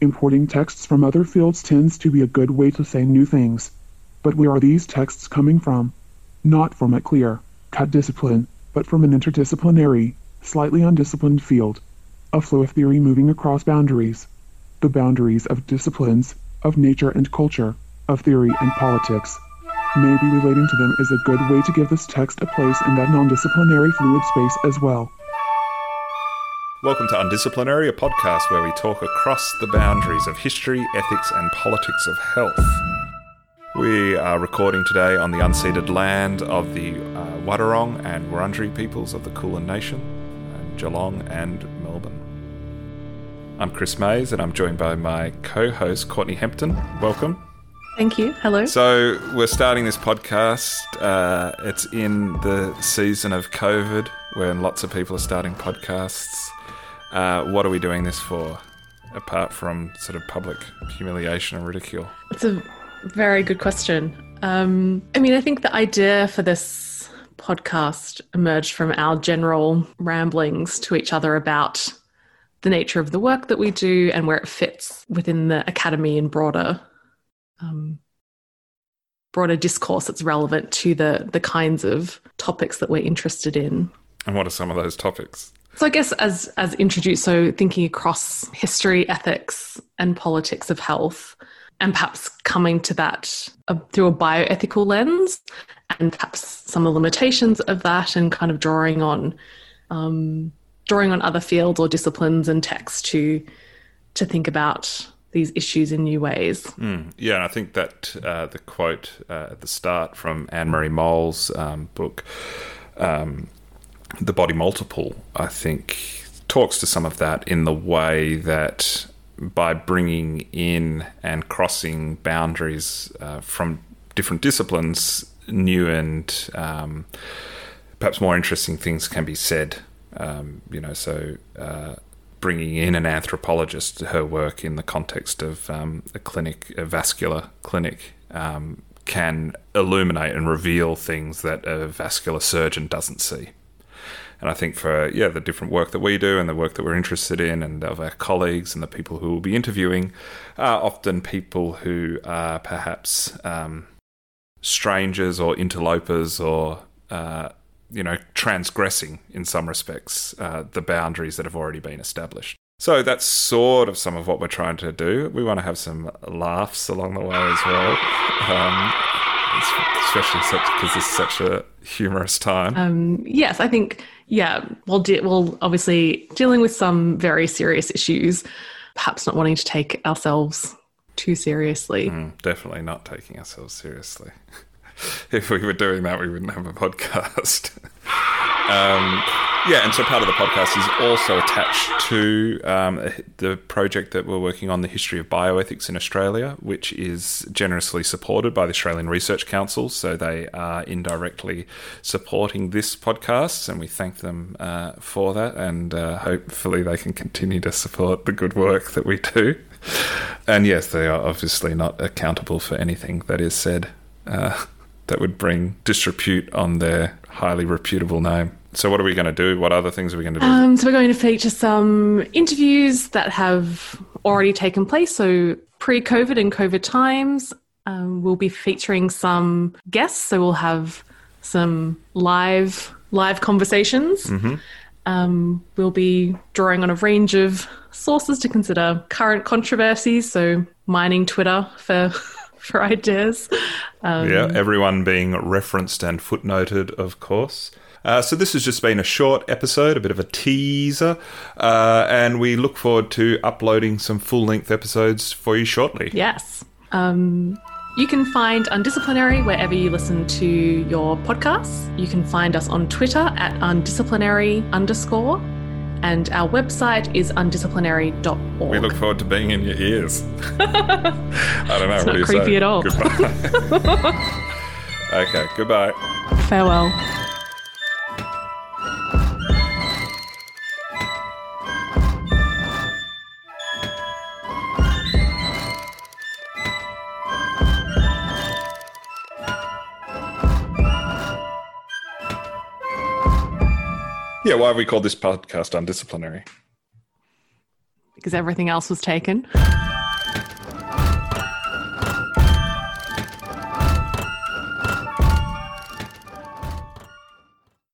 Importing texts from other fields tends to be a good way to say new things. But where are these texts coming from? Not from a clear cut discipline, but from an interdisciplinary, slightly undisciplined field. A flow of theory moving across boundaries. The boundaries of disciplines, of nature and culture, of theory and politics. Maybe relating to them is a good way to give this text a place in that non disciplinary fluid space as well. Welcome to Undisciplinary, a podcast where we talk across the boundaries of history, ethics, and politics of health. We are recording today on the unceded land of the uh, Wadawurrung and Wurundjeri peoples of the Kulin Nation, in Geelong and Melbourne. I'm Chris Mayes, and I'm joined by my co host, Courtney Hempton. Welcome. Thank you. Hello. So, we're starting this podcast. Uh, it's in the season of COVID when lots of people are starting podcasts. Uh, what are we doing this for, apart from sort of public humiliation and ridicule? It's a very good question. Um, I mean, I think the idea for this podcast emerged from our general ramblings to each other about the nature of the work that we do and where it fits within the academy and broader um, broader discourse that's relevant to the the kinds of topics that we're interested in. And what are some of those topics? So I guess as as introduced, so thinking across history, ethics, and politics of health, and perhaps coming to that uh, through a bioethical lens, and perhaps some of the limitations of that, and kind of drawing on um, drawing on other fields or disciplines and texts to to think about these issues in new ways. Mm, yeah, and I think that uh, the quote uh, at the start from Annemarie Mol's um, book. Um, the body multiple, I think, talks to some of that in the way that by bringing in and crossing boundaries uh, from different disciplines, new and um, perhaps more interesting things can be said. Um, you know, so uh, bringing in an anthropologist, her work in the context of um, a clinic, a vascular clinic, um, can illuminate and reveal things that a vascular surgeon doesn't see. And I think for yeah the different work that we do and the work that we're interested in and of our colleagues and the people who will be interviewing are often people who are perhaps um, strangers or interlopers or uh, you know transgressing in some respects uh, the boundaries that have already been established. So that's sort of some of what we're trying to do. We want to have some laughs along the way as well. Um, especially because is such a humorous time. Um, yes, I think yeah, well, well, obviously dealing with some very serious issues, perhaps not wanting to take ourselves too seriously. Mm, definitely not taking ourselves seriously. if we were doing that, we wouldn't have a podcast. um, yeah, and so part of the podcast is also attached to um, the project that we're working on, the history of bioethics in Australia, which is generously supported by the Australian Research Council. So they are indirectly supporting this podcast, and we thank them uh, for that. And uh, hopefully, they can continue to support the good work that we do. And yes, they are obviously not accountable for anything that is said uh, that would bring disrepute on their highly reputable name. So, what are we going to do? What other things are we going to do? Um, so, we're going to feature some interviews that have already taken place. So, pre COVID and COVID times. Um, we'll be featuring some guests. So, we'll have some live live conversations. Mm-hmm. Um, we'll be drawing on a range of sources to consider current controversies. So, mining Twitter for for ideas. Um, yeah, everyone being referenced and footnoted, of course. Uh, so this has just been a short episode, a bit of a teaser, uh, and we look forward to uploading some full-length episodes for you shortly. Yes. Um, you can find Undisciplinary wherever you listen to your podcasts. You can find us on Twitter at undisciplinary underscore, and our website is undisciplinary.org. We look forward to being in your ears. I don't know. It's what not do you creepy say? at all. Goodbye. okay, goodbye. Farewell. Yeah, why have we called this podcast undisciplinary? Because everything else was taken.